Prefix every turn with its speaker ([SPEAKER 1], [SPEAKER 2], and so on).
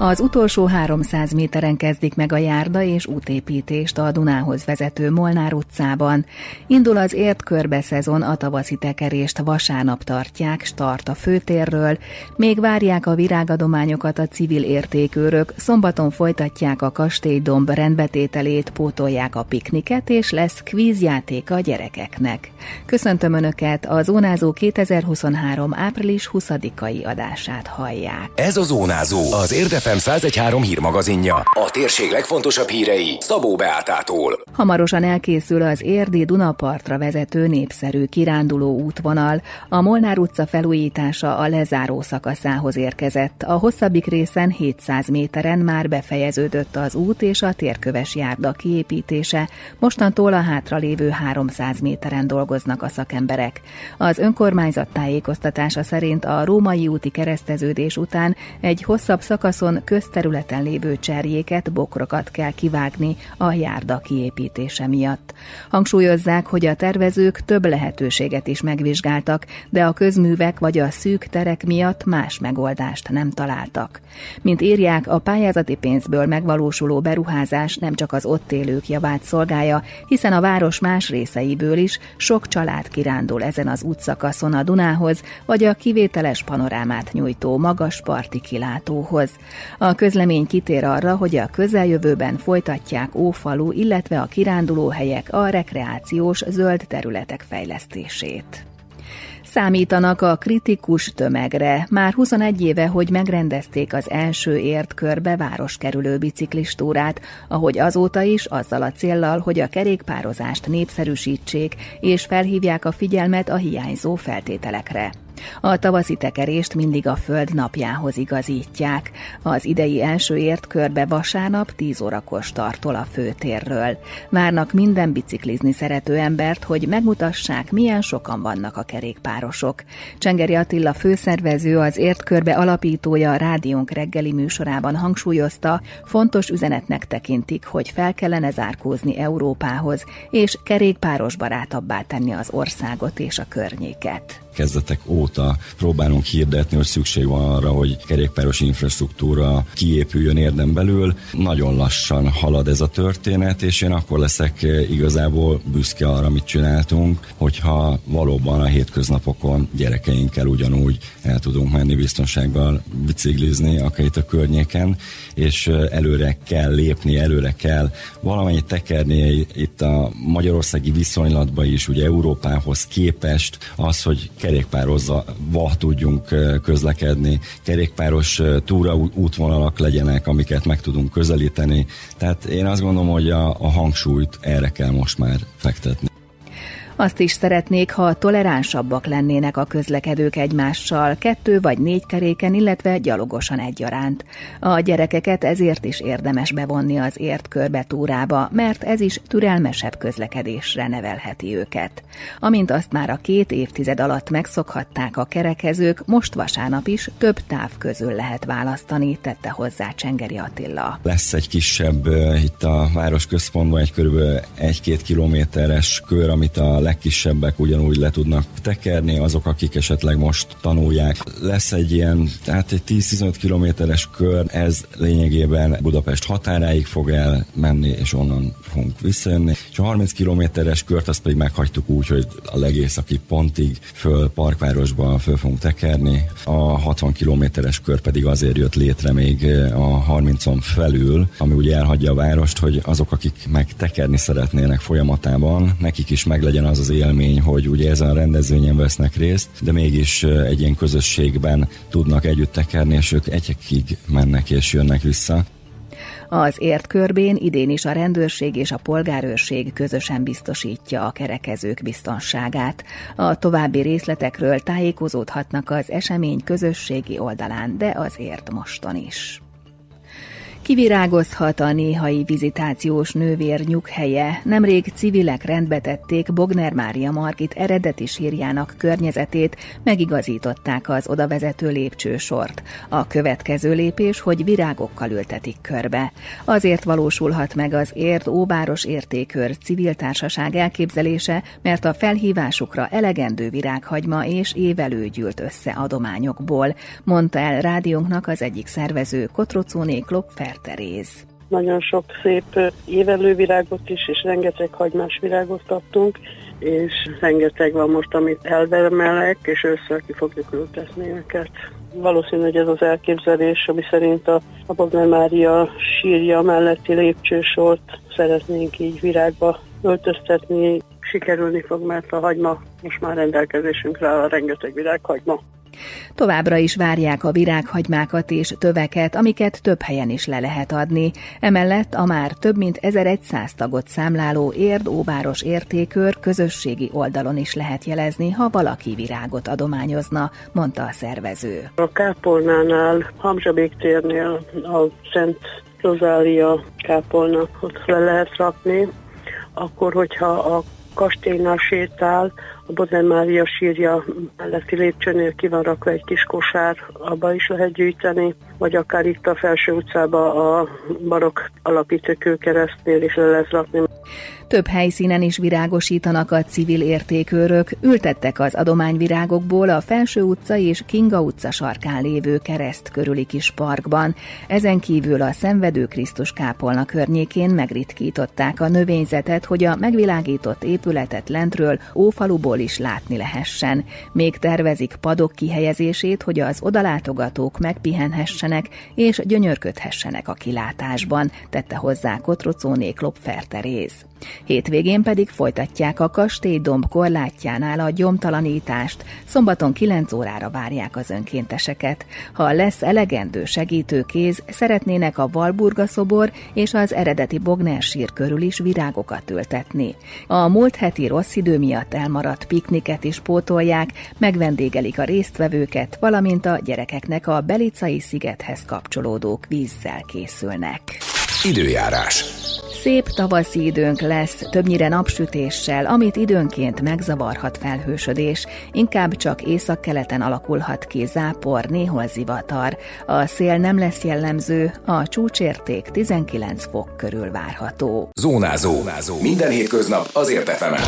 [SPEAKER 1] Az utolsó 300 méteren kezdik meg a járda és útépítést a Dunához vezető Molnár utcában. Indul az ért körbe szezon, a tavaszi tekerést vasárnap tartják, start a főtérről, még várják a virágadományokat a civil értékőrök, szombaton folytatják a kastélydomb rendbetételét, pótolják a pikniket, és lesz kvízjáték a gyerekeknek. Köszöntöm Önöket, a Zónázó 2023. április 20-ai adását hallják.
[SPEAKER 2] Ez a Zónázó, az Érde FM 1013 hírmagazinja. A térség legfontosabb hírei Szabó Beátától.
[SPEAKER 1] Hamarosan elkészül az érdi Dunapartra vezető népszerű kiránduló útvonal. A Molnár utca felújítása a lezáró szakaszához érkezett. A hosszabbik részen 700 méteren már befejeződött az út és a térköves járda kiépítése. Mostantól a hátralévő 300 méteren dolgoznak a szakemberek. Az önkormányzat tájékoztatása szerint a római úti kereszteződés után egy hosszabb szakaszon közterületen lévő cserjéket, bokrokat kell kivágni a járda kiépítése miatt. Hangsúlyozzák, hogy a tervezők több lehetőséget is megvizsgáltak, de a közművek vagy a szűk terek miatt más megoldást nem találtak. Mint írják, a pályázati pénzből megvalósuló beruházás nem csak az ott élők javát szolgálja, hiszen a város más részeiből is sok család kirándul ezen az útszakaszon a Dunához, vagy a kivételes panorámát nyújtó magas parti kilátóhoz. A közlemény kitér arra, hogy a közeljövőben folytatják Ófalu, illetve a kirándulóhelyek a rekreációs zöld területek fejlesztését. Számítanak a kritikus tömegre. Már 21 éve, hogy megrendezték az első ért körbe városkerülő biciklistúrát, ahogy azóta is azzal a céllal, hogy a kerékpározást népszerűsítsék és felhívják a figyelmet a hiányzó feltételekre. A tavaszi tekerést mindig a föld napjához igazítják. Az idei első ért körbe vasárnap 10 órakor startol a főtérről. Várnak minden biciklizni szerető embert, hogy megmutassák, milyen sokan vannak a kerékpárosok. Csengeri Attila főszervező, az ért körbe alapítója a rádiónk reggeli műsorában hangsúlyozta, fontos üzenetnek tekintik, hogy fel kellene zárkózni Európához, és kerékpáros barátabbá tenni az országot és a környéket
[SPEAKER 3] kezdetek óta próbálunk hirdetni, hogy szükség van arra, hogy kerékpáros infrastruktúra kiépüljön érdem belül. Nagyon lassan halad ez a történet, és én akkor leszek igazából büszke arra, amit csináltunk, hogyha valóban a hétköznapokon gyerekeinkkel ugyanúgy el tudunk menni biztonsággal biciklizni, akár itt a környéken, és előre kell lépni, előre kell valamennyit tekerni itt a magyarországi viszonylatban is, ugye Európához képest az, hogy kerékpározva tudjunk közlekedni, kerékpáros túra útvonalak legyenek, amiket meg tudunk közelíteni. Tehát én azt gondolom, hogy a, a hangsúlyt erre kell most már fektetni.
[SPEAKER 1] Azt is szeretnék, ha toleránsabbak lennének a közlekedők egymással, kettő vagy négy keréken, illetve gyalogosan egyaránt. A gyerekeket ezért is érdemes bevonni az ért körbe túrába, mert ez is türelmesebb közlekedésre nevelheti őket. Amint azt már a két évtized alatt megszokhatták a kerekezők, most vasárnap is több táv közül lehet választani, tette hozzá Csengeri Attila.
[SPEAKER 3] Lesz egy kisebb itt a város központban egy kb. 1-2 kilométeres kör, amit a legkisebbek ugyanúgy le tudnak tekerni, azok, akik esetleg most tanulják. Lesz egy ilyen, tehát egy 10-15 kilométeres kör, ez lényegében Budapest határáig fog elmenni, és onnan fogunk visszajönni. És a 30 kilométeres kört azt pedig meghagytuk úgy, hogy a legészaki pontig föl Parkvárosba föl fogunk tekerni. A 60 kilométeres kör pedig azért jött létre még a 30-on felül, ami ugye elhagyja a várost, hogy azok, akik meg tekerni szeretnének folyamatában, nekik is meglegyen az az élmény, hogy ugye ezen a rendezvényen vesznek részt, de mégis egy ilyen közösségben tudnak együtt tekerni, és ők egyekig mennek és jönnek vissza.
[SPEAKER 1] Az ért körbén idén is a rendőrség és a polgárőrség közösen biztosítja a kerekezők biztonságát. A további részletekről tájékozódhatnak az esemény közösségi oldalán, de azért moston is. Kivirágozhat a néhai vizitációs nővér nyughelye. Nemrég civilek rendbe tették Bogner Mária Margit eredeti sírjának környezetét, megigazították az odavezető lépcsősort. A következő lépés, hogy virágokkal ültetik körbe. Azért valósulhat meg az Érd Óváros Értékör civil társaság elképzelése, mert a felhívásukra elegendő virághagyma és évelő gyűlt össze adományokból, mondta el rádiónknak az egyik szervező Kotrocóné Klopfer Teréz.
[SPEAKER 4] Nagyon sok szép évelő virágot is, és rengeteg hagymás virágot kaptunk, és rengeteg van most, amit elvermelek, és össze ki fogjuk ültetni őket. Valószínű, hogy ez az elképzelés, ami szerint a, a Bogner Mária sírja melletti lépcsősort szeretnénk így virágba öltöztetni, sikerülni fog, mert a hagyma most már rendelkezésünkre a rengeteg virághagyma.
[SPEAKER 1] Továbbra is várják a virághagymákat és töveket, amiket több helyen is le lehet adni. Emellett a már több mint 1100 tagot számláló Érd Óváros értékör közösségi oldalon is lehet jelezni, ha valaki virágot adományozna, mondta a szervező.
[SPEAKER 4] A kápolnánál, Hamzsabék térnél a Szent Rozália kápolna ott le lehet rakni, akkor, hogyha a kastélynál sétál, a Bodlen Mária sírja melletti lépcsőnél ki van rakva egy kis kosár, abba is lehet gyűjteni, vagy akár itt a felső utcába a barokk alapítőkőkeresztnél is le lehet rakni.
[SPEAKER 1] Több helyszínen is virágosítanak a civil értékőrök, ültettek az adományvirágokból a Felső utca és Kinga utca sarkán lévő kereszt körüli kis parkban. Ezen kívül a Szenvedő Krisztus kápolna környékén megritkították a növényzetet, hogy a megvilágított épületet lentről ófaluból is látni lehessen. Még tervezik padok kihelyezését, hogy az odalátogatók megpihenhessenek és gyönyörködhessenek a kilátásban, tette hozzá Kotrocóné Klopfer Teréz. Hétvégén pedig folytatják a kastélydomb korlátjánál a gyomtalanítást. Szombaton 9 órára várják az önkénteseket. Ha lesz elegendő segítőkéz, szeretnének a Valburga szobor és az eredeti Bogner sír körül is virágokat ültetni. A múlt heti rossz idő miatt elmaradt pikniket is pótolják, megvendégelik a résztvevőket, valamint a gyerekeknek a Belicai szigethez kapcsolódók vízzel készülnek.
[SPEAKER 2] Időjárás.
[SPEAKER 1] Szép tavaszi időnk lesz, többnyire napsütéssel, amit időnként megzavarhat felhősödés, inkább csak északkeleten alakulhat ki zápor, néhol zivatar. A szél nem lesz jellemző, a csúcsérték 19 fok körül várható.
[SPEAKER 2] Zónázó. Zónázó. Minden hétköznap azért efemen.